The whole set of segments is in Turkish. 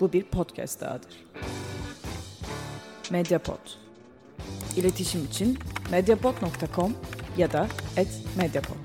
Bu bir podcast dahadır. Mediapod. İletişim için mediapod.com ya da @mediapod.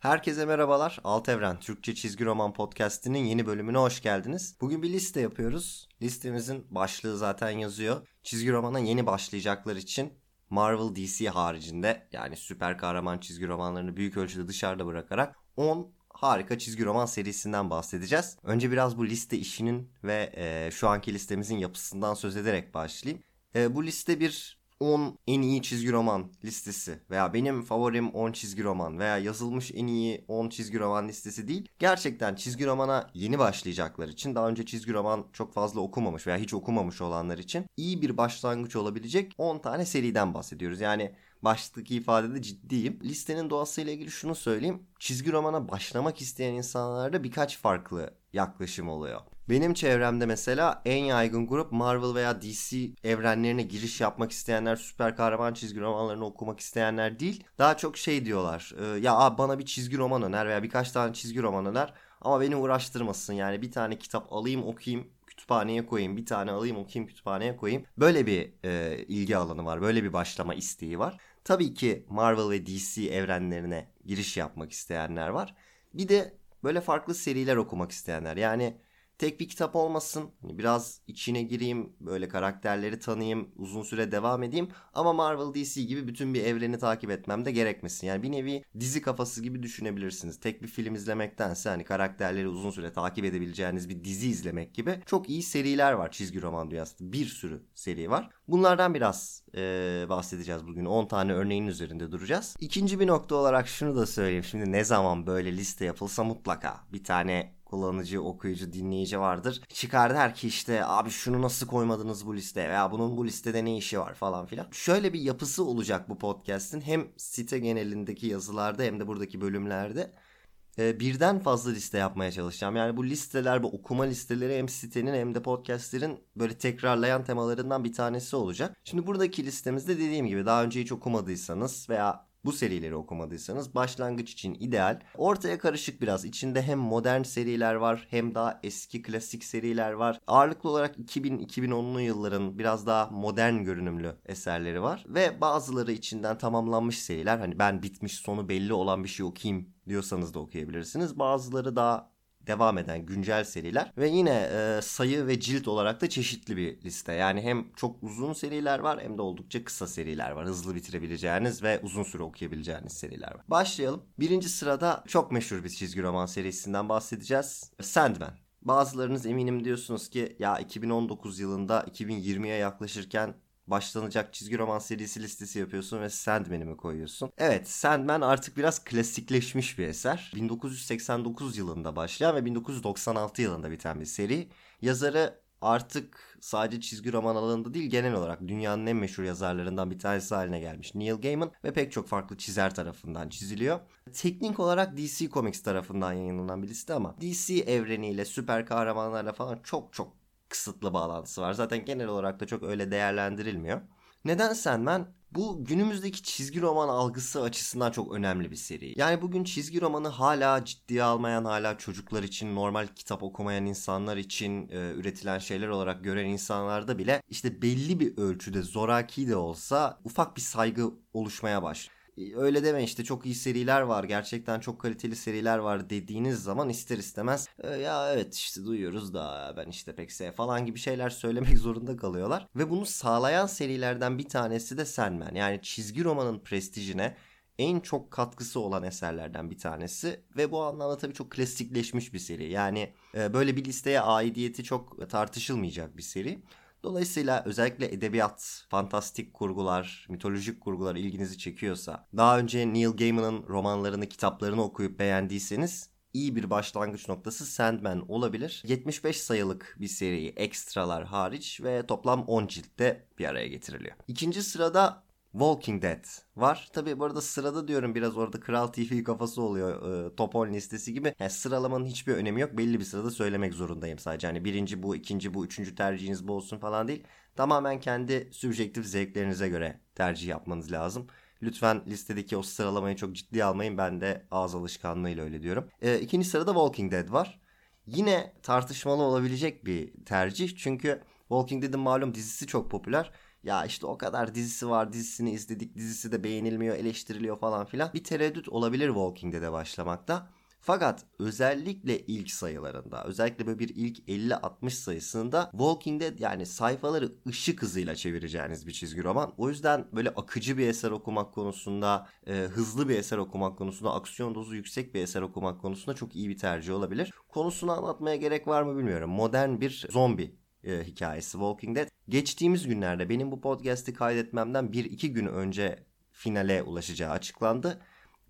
Herkese merhabalar. Alt Evren Türkçe Çizgi Roman Podcast'inin yeni bölümüne hoş geldiniz. Bugün bir liste yapıyoruz. Listemizin başlığı zaten yazıyor. Çizgi romana yeni başlayacaklar için Marvel DC haricinde yani süper kahraman çizgi romanlarını büyük ölçüde dışarıda bırakarak 10 harika çizgi roman serisinden bahsedeceğiz. Önce biraz bu liste işinin ve e, şu anki listemizin yapısından söz ederek başlayayım. E, bu liste bir 10 en iyi çizgi roman listesi veya benim favorim 10 çizgi roman veya yazılmış en iyi 10 çizgi roman listesi değil. Gerçekten çizgi romana yeni başlayacaklar için daha önce çizgi roman çok fazla okumamış veya hiç okumamış olanlar için iyi bir başlangıç olabilecek 10 tane seriden bahsediyoruz. Yani başlıktaki ifadede ciddiyim. Listenin doğasıyla ilgili şunu söyleyeyim. Çizgi romana başlamak isteyen insanlarda birkaç farklı yaklaşım oluyor. Benim çevremde mesela en yaygın grup Marvel veya DC evrenlerine giriş yapmak isteyenler, süper kahraman çizgi romanlarını okumak isteyenler değil. Daha çok şey diyorlar. E, ya abi bana bir çizgi roman öner veya birkaç tane çizgi roman öner ama beni uğraştırmasın. Yani bir tane kitap alayım okuyayım kütüphaneye koyayım. Bir tane alayım okuyayım kütüphaneye koyayım. Böyle bir e, ilgi alanı var. Böyle bir başlama isteği var. Tabii ki Marvel ve DC evrenlerine giriş yapmak isteyenler var. Bir de böyle farklı seriler okumak isteyenler. Yani tek bir kitap olmasın. Hani biraz içine gireyim, böyle karakterleri tanıyayım, uzun süre devam edeyim. Ama Marvel DC gibi bütün bir evreni takip etmem de gerekmesin. Yani bir nevi dizi kafası gibi düşünebilirsiniz. Tek bir film izlemektense hani karakterleri uzun süre takip edebileceğiniz bir dizi izlemek gibi çok iyi seriler var çizgi roman dünyasında. Bir sürü seri var. Bunlardan biraz e, bahsedeceğiz bugün. 10 tane örneğin üzerinde duracağız. İkinci bir nokta olarak şunu da söyleyeyim. Şimdi ne zaman böyle liste yapılsa mutlaka bir tane kullanıcı, okuyucu, dinleyici vardır. Çıkar der ki işte abi şunu nasıl koymadınız bu listeye veya bunun bu listede ne işi var falan filan. Şöyle bir yapısı olacak bu podcast'in hem site genelindeki yazılarda hem de buradaki bölümlerde e, birden fazla liste yapmaya çalışacağım. Yani bu listeler, bu okuma listeleri hem sitenin hem de podcastlerin böyle tekrarlayan temalarından bir tanesi olacak. Şimdi buradaki listemizde dediğim gibi daha önce hiç okumadıysanız veya bu serileri okumadıysanız başlangıç için ideal. Ortaya karışık biraz. İçinde hem modern seriler var hem daha eski klasik seriler var. Ağırlıklı olarak 2000-2010'lu yılların biraz daha modern görünümlü eserleri var. Ve bazıları içinden tamamlanmış seriler. Hani ben bitmiş sonu belli olan bir şey okuyayım diyorsanız da okuyabilirsiniz. Bazıları daha devam eden güncel seriler ve yine e, sayı ve cilt olarak da çeşitli bir liste. Yani hem çok uzun seriler var hem de oldukça kısa seriler var. Hızlı bitirebileceğiniz ve uzun süre okuyabileceğiniz seriler var. Başlayalım. Birinci sırada çok meşhur bir çizgi roman serisinden bahsedeceğiz. Sandman. Bazılarınız eminim diyorsunuz ki ya 2019 yılında 2020'ye yaklaşırken başlanacak çizgi roman serisi listesi yapıyorsun ve Sandman'i mi koyuyorsun? Evet Sandman artık biraz klasikleşmiş bir eser. 1989 yılında başlayan ve 1996 yılında biten bir seri. Yazarı artık sadece çizgi roman alanında değil genel olarak dünyanın en meşhur yazarlarından bir tanesi haline gelmiş Neil Gaiman ve pek çok farklı çizer tarafından çiziliyor. Teknik olarak DC Comics tarafından yayınlanan bir liste ama DC evreniyle süper kahramanlarla falan çok çok kısıtlı bağlantısı var. Zaten genel olarak da çok öyle değerlendirilmiyor. Neden Sandman? Bu günümüzdeki çizgi roman algısı açısından çok önemli bir seri. Yani bugün çizgi romanı hala ciddiye almayan, hala çocuklar için, normal kitap okumayan insanlar için e, üretilen şeyler olarak gören insanlarda bile işte belli bir ölçüde zoraki de olsa ufak bir saygı oluşmaya başlıyor öyle deme işte çok iyi seriler var gerçekten çok kaliteli seriler var dediğiniz zaman ister istemez e, ya evet işte duyuyoruz da ben işte pek sev falan gibi şeyler söylemek zorunda kalıyorlar. Ve bunu sağlayan serilerden bir tanesi de Sandman yani çizgi romanın prestijine en çok katkısı olan eserlerden bir tanesi ve bu anlamda tabii çok klasikleşmiş bir seri. Yani e, böyle bir listeye aidiyeti çok tartışılmayacak bir seri. Dolayısıyla özellikle edebiyat, fantastik kurgular, mitolojik kurgular ilginizi çekiyorsa, daha önce Neil Gaiman'ın romanlarını, kitaplarını okuyup beğendiyseniz iyi bir başlangıç noktası Sandman olabilir. 75 sayılık bir seri ekstralar hariç ve toplam 10 ciltte bir araya getiriliyor. İkinci sırada Walking Dead var. Tabi bu arada sırada diyorum biraz orada Kral TV kafası oluyor e, top 10 listesi gibi. Yani sıralamanın hiçbir önemi yok. Belli bir sırada söylemek zorundayım sadece. Hani birinci bu, ikinci bu, üçüncü tercihiniz bu olsun falan değil. Tamamen kendi sübjektif zevklerinize göre tercih yapmanız lazım. Lütfen listedeki o sıralamayı çok ciddiye almayın. Ben de ağız alışkanlığıyla öyle diyorum. E, ikinci sırada Walking Dead var. yine tartışmalı olabilecek bir tercih. Çünkü Walking Dead'in malum dizisi çok popüler. Ya işte o kadar dizisi var dizisini izledik dizisi de beğenilmiyor eleştiriliyor falan filan. Bir tereddüt olabilir Walking Dead'e başlamakta. Fakat özellikle ilk sayılarında, özellikle böyle bir ilk 50-60 sayısında Walking Dead yani sayfaları ışık hızıyla çevireceğiniz bir çizgi roman. O yüzden böyle akıcı bir eser okumak konusunda, e, hızlı bir eser okumak konusunda, aksiyon dozu yüksek bir eser okumak konusunda çok iyi bir tercih olabilir. Konusunu anlatmaya gerek var mı bilmiyorum. Modern bir zombi e, hikayesi Walking Dead. Geçtiğimiz günlerde benim bu podcast'i kaydetmemden 1-2 gün önce finale ulaşacağı açıklandı.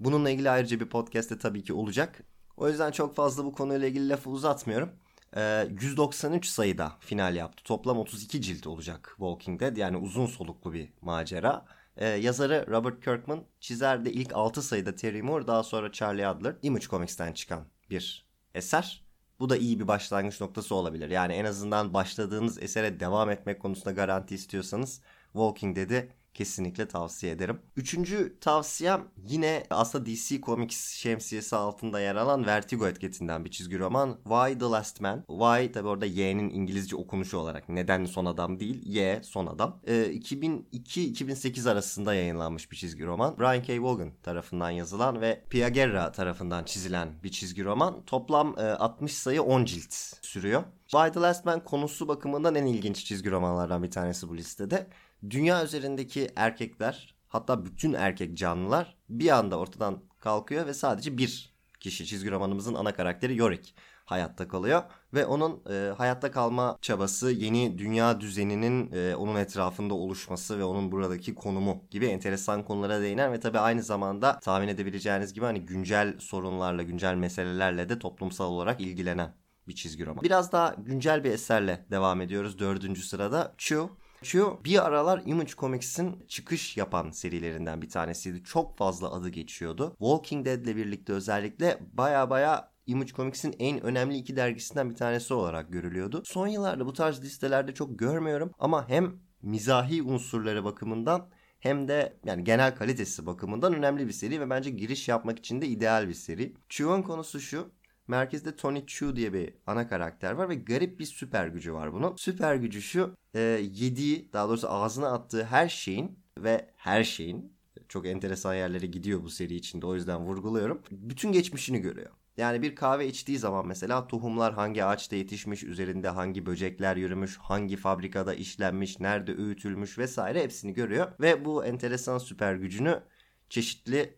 Bununla ilgili ayrıca bir podcast'te tabii ki olacak. O yüzden çok fazla bu konuyla ilgili lafı uzatmıyorum. Ee, 193 sayıda final yaptı. Toplam 32 cilt olacak Walking Dead. Yani uzun soluklu bir macera. Ee, yazarı Robert Kirkman, çizer de ilk 6 sayıda Terry Moore, daha sonra Charlie Adler. Image Comics'ten çıkan bir eser. Bu da iyi bir başlangıç noktası olabilir. Yani en azından başladığınız esere devam etmek konusunda garanti istiyorsanız Walking Dead'i kesinlikle tavsiye ederim. Üçüncü tavsiyem yine aslında DC Comics şemsiyesi altında yer alan Vertigo etiketinden bir çizgi roman. Why the Last Man. Why tabi orada Y'nin İngilizce okunuşu olarak. Neden son adam değil. Y son adam. Ee, 2002-2008 arasında yayınlanmış bir çizgi roman. Brian K. Vaughan tarafından yazılan ve Pia tarafından çizilen bir çizgi roman. Toplam e, 60 sayı 10 cilt sürüyor. Why the Last Man konusu bakımından en ilginç çizgi romanlardan bir tanesi bu listede dünya üzerindeki erkekler hatta bütün erkek canlılar bir anda ortadan kalkıyor ve sadece bir kişi çizgi romanımızın ana karakteri Yorick hayatta kalıyor ve onun e, hayatta kalma çabası yeni dünya düzeninin e, onun etrafında oluşması ve onun buradaki konumu gibi enteresan konulara değinen ve tabii aynı zamanda tahmin edebileceğiniz gibi hani güncel sorunlarla, güncel meselelerle de toplumsal olarak ilgilenen bir çizgi roman. Biraz daha güncel bir eserle devam ediyoruz dördüncü sırada. Chew şu bir aralar Image Comics'in çıkış yapan serilerinden bir tanesiydi. Çok fazla adı geçiyordu. Walking Dead ile birlikte özellikle baya baya Image Comics'in en önemli iki dergisinden bir tanesi olarak görülüyordu. Son yıllarda bu tarz listelerde çok görmüyorum ama hem mizahi unsurları bakımından hem de yani genel kalitesi bakımından önemli bir seri ve bence giriş yapmak için de ideal bir seri. Chew'un konusu şu. Merkezde Tony Chu diye bir ana karakter var ve garip bir süper gücü var bunun. Süper gücü şu e, yediği daha doğrusu ağzına attığı her şeyin ve her şeyin çok enteresan yerlere gidiyor bu seri içinde o yüzden vurguluyorum. Bütün geçmişini görüyor. Yani bir kahve içtiği zaman mesela tohumlar hangi ağaçta yetişmiş, üzerinde hangi böcekler yürümüş, hangi fabrikada işlenmiş, nerede öğütülmüş vesaire hepsini görüyor. Ve bu enteresan süper gücünü çeşitli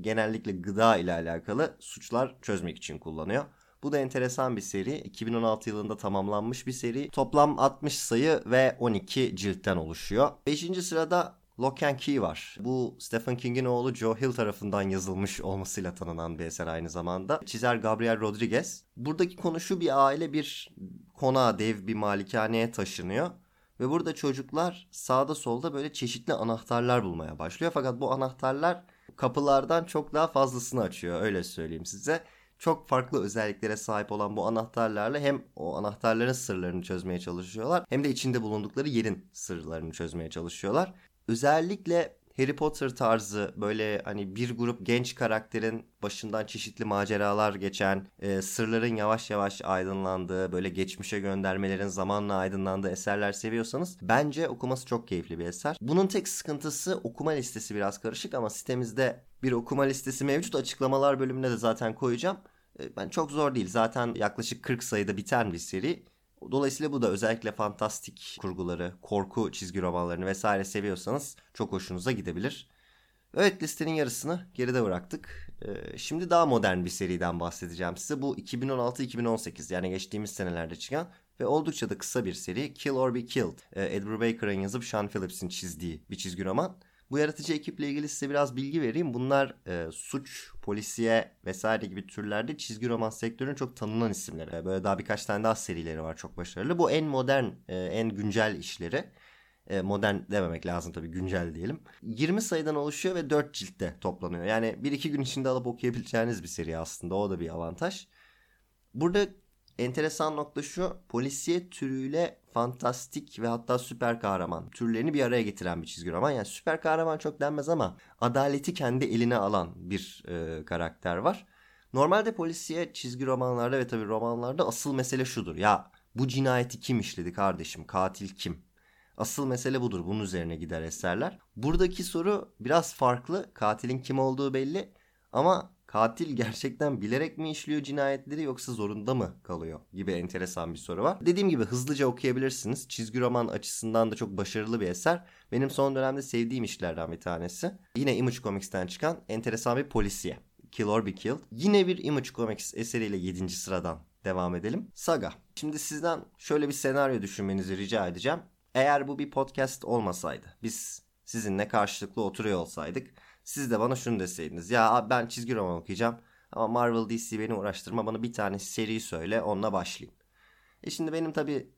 genellikle gıda ile alakalı suçlar çözmek için kullanıyor. Bu da enteresan bir seri. 2016 yılında tamamlanmış bir seri. Toplam 60 sayı ve 12 ciltten oluşuyor. 5. sırada Lock and Key var. Bu Stephen King'in oğlu Joe Hill tarafından yazılmış olmasıyla tanınan bir eser aynı zamanda. Çizer Gabriel Rodriguez. Buradaki konu şu bir aile bir konağa dev bir malikaneye taşınıyor. Ve burada çocuklar sağda solda böyle çeşitli anahtarlar bulmaya başlıyor. Fakat bu anahtarlar kapılardan çok daha fazlasını açıyor öyle söyleyeyim size. Çok farklı özelliklere sahip olan bu anahtarlarla hem o anahtarların sırlarını çözmeye çalışıyorlar hem de içinde bulundukları yerin sırlarını çözmeye çalışıyorlar. Özellikle Harry Potter tarzı böyle hani bir grup genç karakterin başından çeşitli maceralar geçen, e, sırların yavaş yavaş aydınlandığı, böyle geçmişe göndermelerin zamanla aydınlandığı eserler seviyorsanız bence okuması çok keyifli bir eser. Bunun tek sıkıntısı okuma listesi biraz karışık ama sitemizde bir okuma listesi mevcut. Açıklamalar bölümünde de zaten koyacağım. E, ben çok zor değil. Zaten yaklaşık 40 sayıda biten bir seri. Dolayısıyla bu da özellikle fantastik kurguları, korku çizgi romanlarını vesaire seviyorsanız çok hoşunuza gidebilir. Evet listenin yarısını geride bıraktık. Ee, şimdi daha modern bir seriden bahsedeceğim size. Bu 2016-2018 yani geçtiğimiz senelerde çıkan ve oldukça da kısa bir seri. Kill or Be Killed. Ee, Edward Baker'ın yazıp Sean Phillips'in çizdiği bir çizgi roman. Bu yaratıcı ekiple ilgili size biraz bilgi vereyim. Bunlar e, suç, polisiye vesaire gibi türlerde çizgi roman sektörünün çok tanınan isimleri. E, böyle daha birkaç tane daha serileri var çok başarılı. Bu en modern, e, en güncel işleri. E, modern dememek lazım tabii güncel diyelim. 20 sayıdan oluşuyor ve 4 ciltte toplanıyor. Yani 1-2 gün içinde alıp okuyabileceğiniz bir seri aslında. O da bir avantaj. Burada enteresan nokta şu polisiye türüyle fantastik ve hatta süper kahraman türlerini bir araya getiren bir çizgi roman. Yani süper kahraman çok denmez ama adaleti kendi eline alan bir e, karakter var. Normalde polisiye çizgi romanlarda ve tabii romanlarda asıl mesele şudur. Ya bu cinayeti kim işledi kardeşim? Katil kim? Asıl mesele budur. Bunun üzerine gider eserler. Buradaki soru biraz farklı. Katilin kim olduğu belli ama katil gerçekten bilerek mi işliyor cinayetleri yoksa zorunda mı kalıyor gibi enteresan bir soru var. Dediğim gibi hızlıca okuyabilirsiniz. Çizgi roman açısından da çok başarılı bir eser. Benim son dönemde sevdiğim işlerden bir tanesi. Yine Image Comics'ten çıkan enteresan bir polisiye. Kill or Be Killed. Yine bir Image Comics eseriyle 7. sıradan devam edelim. Saga. Şimdi sizden şöyle bir senaryo düşünmenizi rica edeceğim. Eğer bu bir podcast olmasaydı, biz sizinle karşılıklı oturuyor olsaydık, siz de bana şunu deseydiniz. Ya ben çizgi roman okuyacağım ama Marvel DC beni uğraştırma bana bir tane seri söyle onunla başlayayım. E şimdi benim tabii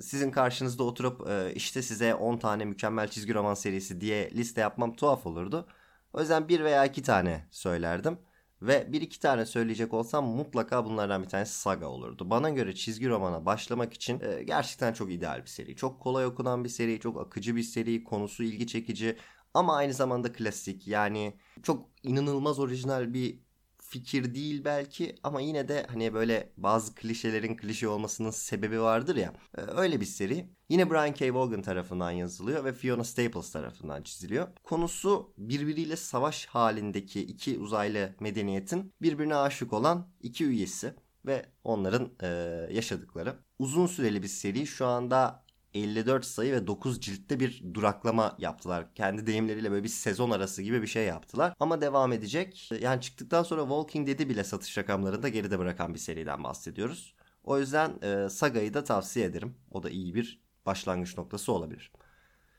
sizin karşınızda oturup e, işte size 10 tane mükemmel çizgi roman serisi diye liste yapmam tuhaf olurdu. O yüzden bir veya iki tane söylerdim. Ve bir iki tane söyleyecek olsam mutlaka bunlardan bir tanesi Saga olurdu. Bana göre çizgi romana başlamak için e, gerçekten çok ideal bir seri. Çok kolay okunan bir seri, çok akıcı bir seri, konusu ilgi çekici ama aynı zamanda klasik. Yani çok inanılmaz orijinal bir fikir değil belki ama yine de hani böyle bazı klişelerin klişe olmasının sebebi vardır ya. E, öyle bir seri. Yine Brian K. Vaughan tarafından yazılıyor ve Fiona Staples tarafından çiziliyor. Konusu birbiriyle savaş halindeki iki uzaylı medeniyetin birbirine aşık olan iki üyesi ve onların e, yaşadıkları. Uzun süreli bir seri şu anda 54 sayı ve 9 ciltte bir duraklama yaptılar. Kendi deyimleriyle böyle bir sezon arası gibi bir şey yaptılar. Ama devam edecek. Yani çıktıktan sonra Walking Dead'i bile satış rakamlarında geride bırakan bir seriden bahsediyoruz. O yüzden e, Saga'yı da tavsiye ederim. O da iyi bir başlangıç noktası olabilir.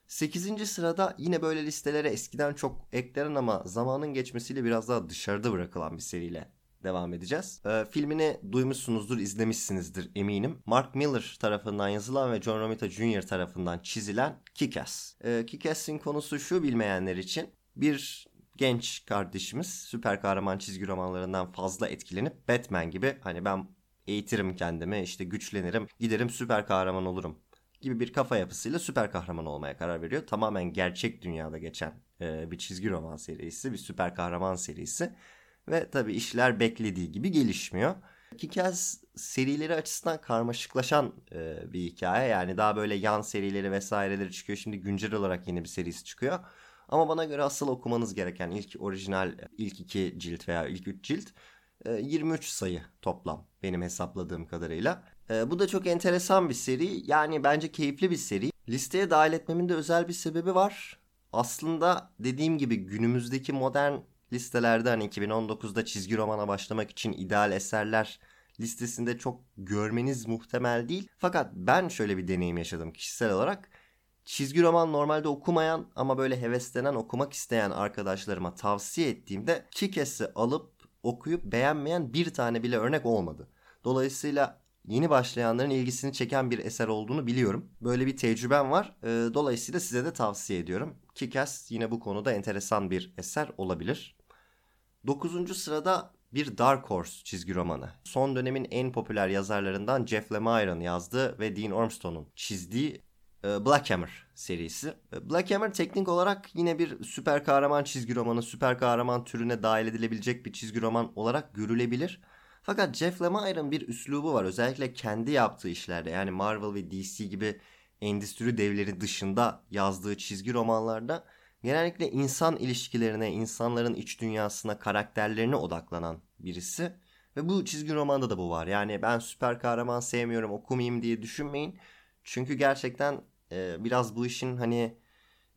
8. sırada yine böyle listelere eskiden çok eklenen ama zamanın geçmesiyle biraz daha dışarıda bırakılan bir seriyle devam edeceğiz. Ee, filmini duymuşsunuzdur, izlemişsinizdir eminim. Mark Miller tarafından yazılan ve John Romita Jr. tarafından çizilen Kick-Ass. Ee, Kick-Ass'in konusu şu bilmeyenler için. Bir genç kardeşimiz süper kahraman çizgi romanlarından fazla etkilenip Batman gibi hani ben eğitirim kendimi işte güçlenirim giderim süper kahraman olurum gibi bir kafa yapısıyla süper kahraman olmaya karar veriyor. Tamamen gerçek dünyada geçen e, bir çizgi roman serisi, bir süper kahraman serisi. Ve tabii işler beklediği gibi gelişmiyor. Kikaz serileri açısından karmaşıklaşan e, bir hikaye. Yani daha böyle yan serileri vesaireleri çıkıyor. Şimdi güncel olarak yeni bir serisi çıkıyor. Ama bana göre asıl okumanız gereken ilk orijinal ilk iki cilt veya ilk üç cilt 23 e, sayı toplam benim hesapladığım kadarıyla. E, bu da çok enteresan bir seri. Yani bence keyifli bir seri. Listeye dahil etmemin de özel bir sebebi var. Aslında dediğim gibi günümüzdeki modern listelerde hani 2019'da çizgi romana başlamak için ideal eserler listesinde çok görmeniz muhtemel değil. Fakat ben şöyle bir deneyim yaşadım kişisel olarak. Çizgi roman normalde okumayan ama böyle heveslenen okumak isteyen arkadaşlarıma tavsiye ettiğimde Kikes'i alıp okuyup beğenmeyen bir tane bile örnek olmadı. Dolayısıyla yeni başlayanların ilgisini çeken bir eser olduğunu biliyorum. Böyle bir tecrübem var. Dolayısıyla size de tavsiye ediyorum. Kikes yine bu konuda enteresan bir eser olabilir. 9. sırada bir Dark Horse çizgi romanı. Son dönemin en popüler yazarlarından Jeff Lemire'ın yazdığı ve Dean Ormston'un çizdiği e, Black Hammer serisi. E, Black Hammer teknik olarak yine bir süper kahraman çizgi romanı, süper kahraman türüne dahil edilebilecek bir çizgi roman olarak görülebilir. Fakat Jeff Lemire'ın bir üslubu var. Özellikle kendi yaptığı işlerde yani Marvel ve DC gibi endüstri devleri dışında yazdığı çizgi romanlarda genellikle insan ilişkilerine, insanların iç dünyasına, karakterlerine odaklanan birisi. Ve bu çizgi romanda da bu var. Yani ben süper kahraman sevmiyorum okumayayım diye düşünmeyin. Çünkü gerçekten e, biraz bu işin hani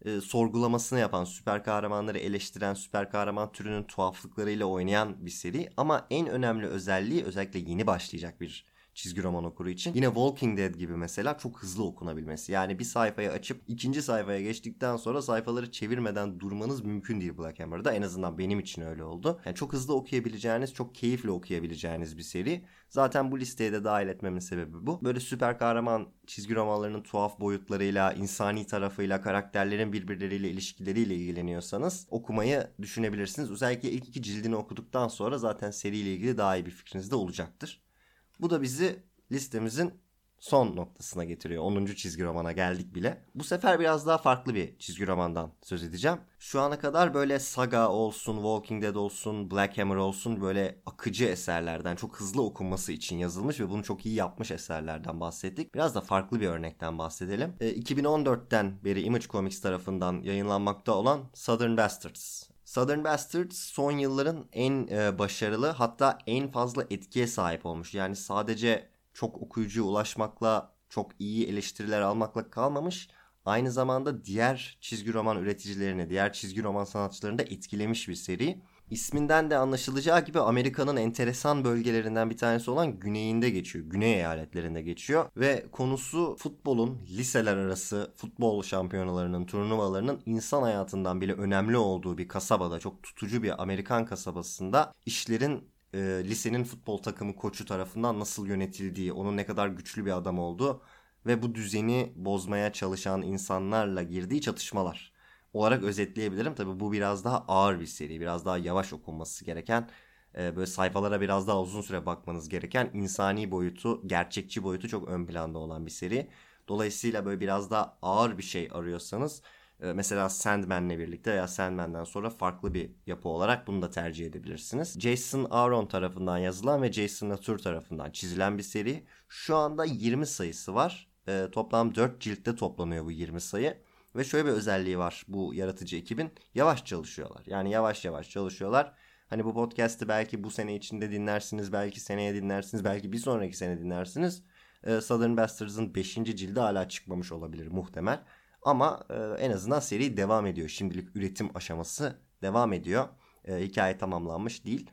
e, sorgulamasını yapan, süper kahramanları eleştiren, süper kahraman türünün tuhaflıklarıyla oynayan bir seri. Ama en önemli özelliği özellikle yeni başlayacak bir çizgi roman okuru için. Yine Walking Dead gibi mesela çok hızlı okunabilmesi. Yani bir sayfayı açıp ikinci sayfaya geçtikten sonra sayfaları çevirmeden durmanız mümkün değil Black Hammer'da. En azından benim için öyle oldu. Yani çok hızlı okuyabileceğiniz, çok keyifle okuyabileceğiniz bir seri. Zaten bu listeye de dahil etmemin sebebi bu. Böyle süper kahraman çizgi romanlarının tuhaf boyutlarıyla, insani tarafıyla, karakterlerin birbirleriyle ilişkileriyle ilgileniyorsanız okumayı düşünebilirsiniz. Özellikle ilk iki cildini okuduktan sonra zaten seriyle ilgili daha iyi bir fikriniz de olacaktır. Bu da bizi listemizin son noktasına getiriyor. 10. çizgi romana geldik bile. Bu sefer biraz daha farklı bir çizgi romandan söz edeceğim. Şu ana kadar böyle Saga olsun, Walking Dead olsun, Black Hammer olsun böyle akıcı eserlerden çok hızlı okunması için yazılmış ve bunu çok iyi yapmış eserlerden bahsettik. Biraz da farklı bir örnekten bahsedelim. E, 2014'ten beri Image Comics tarafından yayınlanmakta olan Southern Bastards. Southern Bastards son yılların en e, başarılı hatta en fazla etkiye sahip olmuş. Yani sadece çok okuyucuya ulaşmakla, çok iyi eleştiriler almakla kalmamış. Aynı zamanda diğer çizgi roman üreticilerini, diğer çizgi roman sanatçılarını da etkilemiş bir seri. İsminden de anlaşılacağı gibi Amerika'nın enteresan bölgelerinden bir tanesi olan güneyinde geçiyor. Güney eyaletlerinde geçiyor ve konusu futbolun liseler arası futbol şampiyonalarının, turnuvalarının insan hayatından bile önemli olduğu bir kasabada, çok tutucu bir Amerikan kasabasında işlerin e, lisenin futbol takımı koçu tarafından nasıl yönetildiği, onun ne kadar güçlü bir adam olduğu ve bu düzeni bozmaya çalışan insanlarla girdiği çatışmalar olarak özetleyebilirim. Tabi bu biraz daha ağır bir seri, biraz daha yavaş okunması gereken, e, böyle sayfalara biraz daha uzun süre bakmanız gereken insani boyutu, gerçekçi boyutu çok ön planda olan bir seri. Dolayısıyla böyle biraz daha ağır bir şey arıyorsanız ee, mesela Sandman'le birlikte veya Sandman'den sonra farklı bir yapı olarak bunu da tercih edebilirsiniz. Jason Aaron tarafından yazılan ve Jason Latour tarafından çizilen bir seri. Şu anda 20 sayısı var. E, toplam 4 ciltte toplanıyor bu 20 sayı. Ve şöyle bir özelliği var bu yaratıcı ekibin. Yavaş çalışıyorlar. Yani yavaş yavaş çalışıyorlar. Hani bu podcast'ı belki bu sene içinde dinlersiniz, belki seneye dinlersiniz, belki bir sonraki sene dinlersiniz. Ee, Southern Bastards'ın 5. cildi hala çıkmamış olabilir muhtemel. Ama e, en azından seri devam ediyor. Şimdilik üretim aşaması devam ediyor. E, hikaye tamamlanmış değil.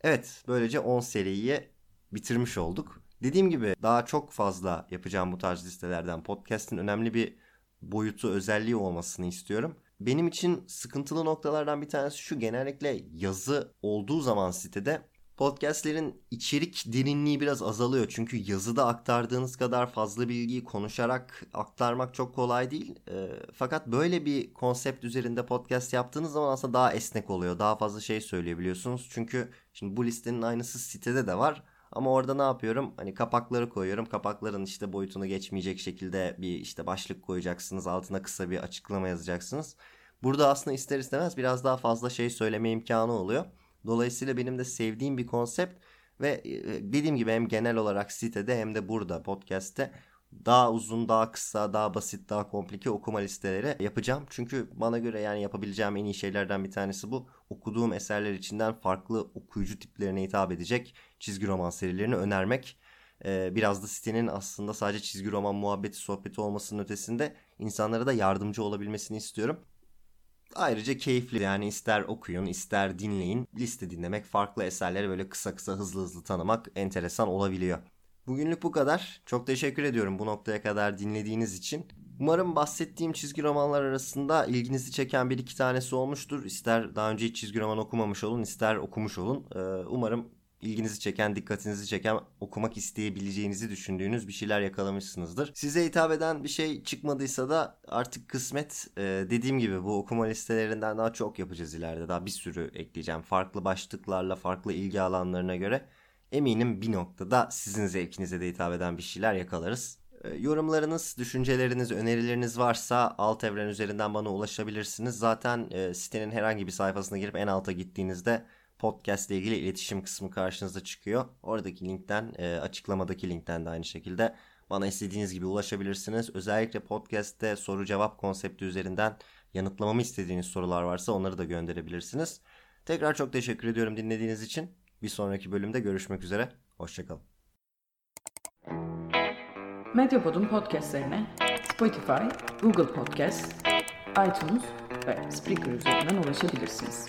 Evet böylece 10 seriyi bitirmiş olduk. Dediğim gibi daha çok fazla yapacağım bu tarz listelerden. Podcast'in önemli bir boyutu, özelliği olmasını istiyorum. Benim için sıkıntılı noktalardan bir tanesi şu genellikle yazı olduğu zaman sitede Podcastlerin içerik derinliği biraz azalıyor. Çünkü yazıda aktardığınız kadar fazla bilgiyi konuşarak aktarmak çok kolay değil. E, fakat böyle bir konsept üzerinde podcast yaptığınız zaman aslında daha esnek oluyor. Daha fazla şey söyleyebiliyorsunuz. Çünkü şimdi bu listenin aynısı sitede de var. Ama orada ne yapıyorum? Hani kapakları koyuyorum. Kapakların işte boyutunu geçmeyecek şekilde bir işte başlık koyacaksınız. Altına kısa bir açıklama yazacaksınız. Burada aslında ister istemez biraz daha fazla şey söyleme imkanı oluyor. Dolayısıyla benim de sevdiğim bir konsept ve e, dediğim gibi hem genel olarak sitede hem de burada podcast'te daha uzun, daha kısa, daha basit, daha komplike okuma listeleri yapacağım. Çünkü bana göre yani yapabileceğim en iyi şeylerden bir tanesi bu. Okuduğum eserler içinden farklı okuyucu tiplerine hitap edecek çizgi roman serilerini önermek. Ee, biraz da sitenin aslında sadece çizgi roman muhabbeti, sohbeti olmasının ötesinde insanlara da yardımcı olabilmesini istiyorum. Ayrıca keyifli yani ister okuyun ister dinleyin. Liste dinlemek farklı eserleri böyle kısa kısa hızlı hızlı tanımak enteresan olabiliyor. Bugünlük bu kadar. Çok teşekkür ediyorum bu noktaya kadar dinlediğiniz için. Umarım bahsettiğim çizgi romanlar arasında ilginizi çeken bir iki tanesi olmuştur. İster daha önce hiç çizgi roman okumamış olun, ister okumuş olun. Ee, umarım ilginizi çeken, dikkatinizi çeken, okumak isteyebileceğinizi düşündüğünüz bir şeyler yakalamışsınızdır. Size hitap eden bir şey çıkmadıysa da artık kısmet e, dediğim gibi bu okuma listelerinden daha çok yapacağız ileride. Daha bir sürü ekleyeceğim. Farklı başlıklarla, farklı ilgi alanlarına göre eminim bir noktada sizin zevkinize de hitap eden bir şeyler yakalarız. E, yorumlarınız, düşünceleriniz, önerileriniz varsa alt evren üzerinden bana ulaşabilirsiniz. Zaten e, sitenin herhangi bir sayfasına girip en alta gittiğinizde podcast ile ilgili iletişim kısmı karşınıza çıkıyor. Oradaki linkten, e, açıklamadaki linkten de aynı şekilde bana istediğiniz gibi ulaşabilirsiniz. Özellikle podcast'te soru cevap konsepti üzerinden yanıtlamamı istediğiniz sorular varsa onları da gönderebilirsiniz. Tekrar çok teşekkür ediyorum dinlediğiniz için. Bir sonraki bölümde görüşmek üzere. Hoşçakalın. Medyapod'un podcastlerine Spotify, Google Podcast, iTunes ve Spreaker üzerinden ulaşabilirsiniz.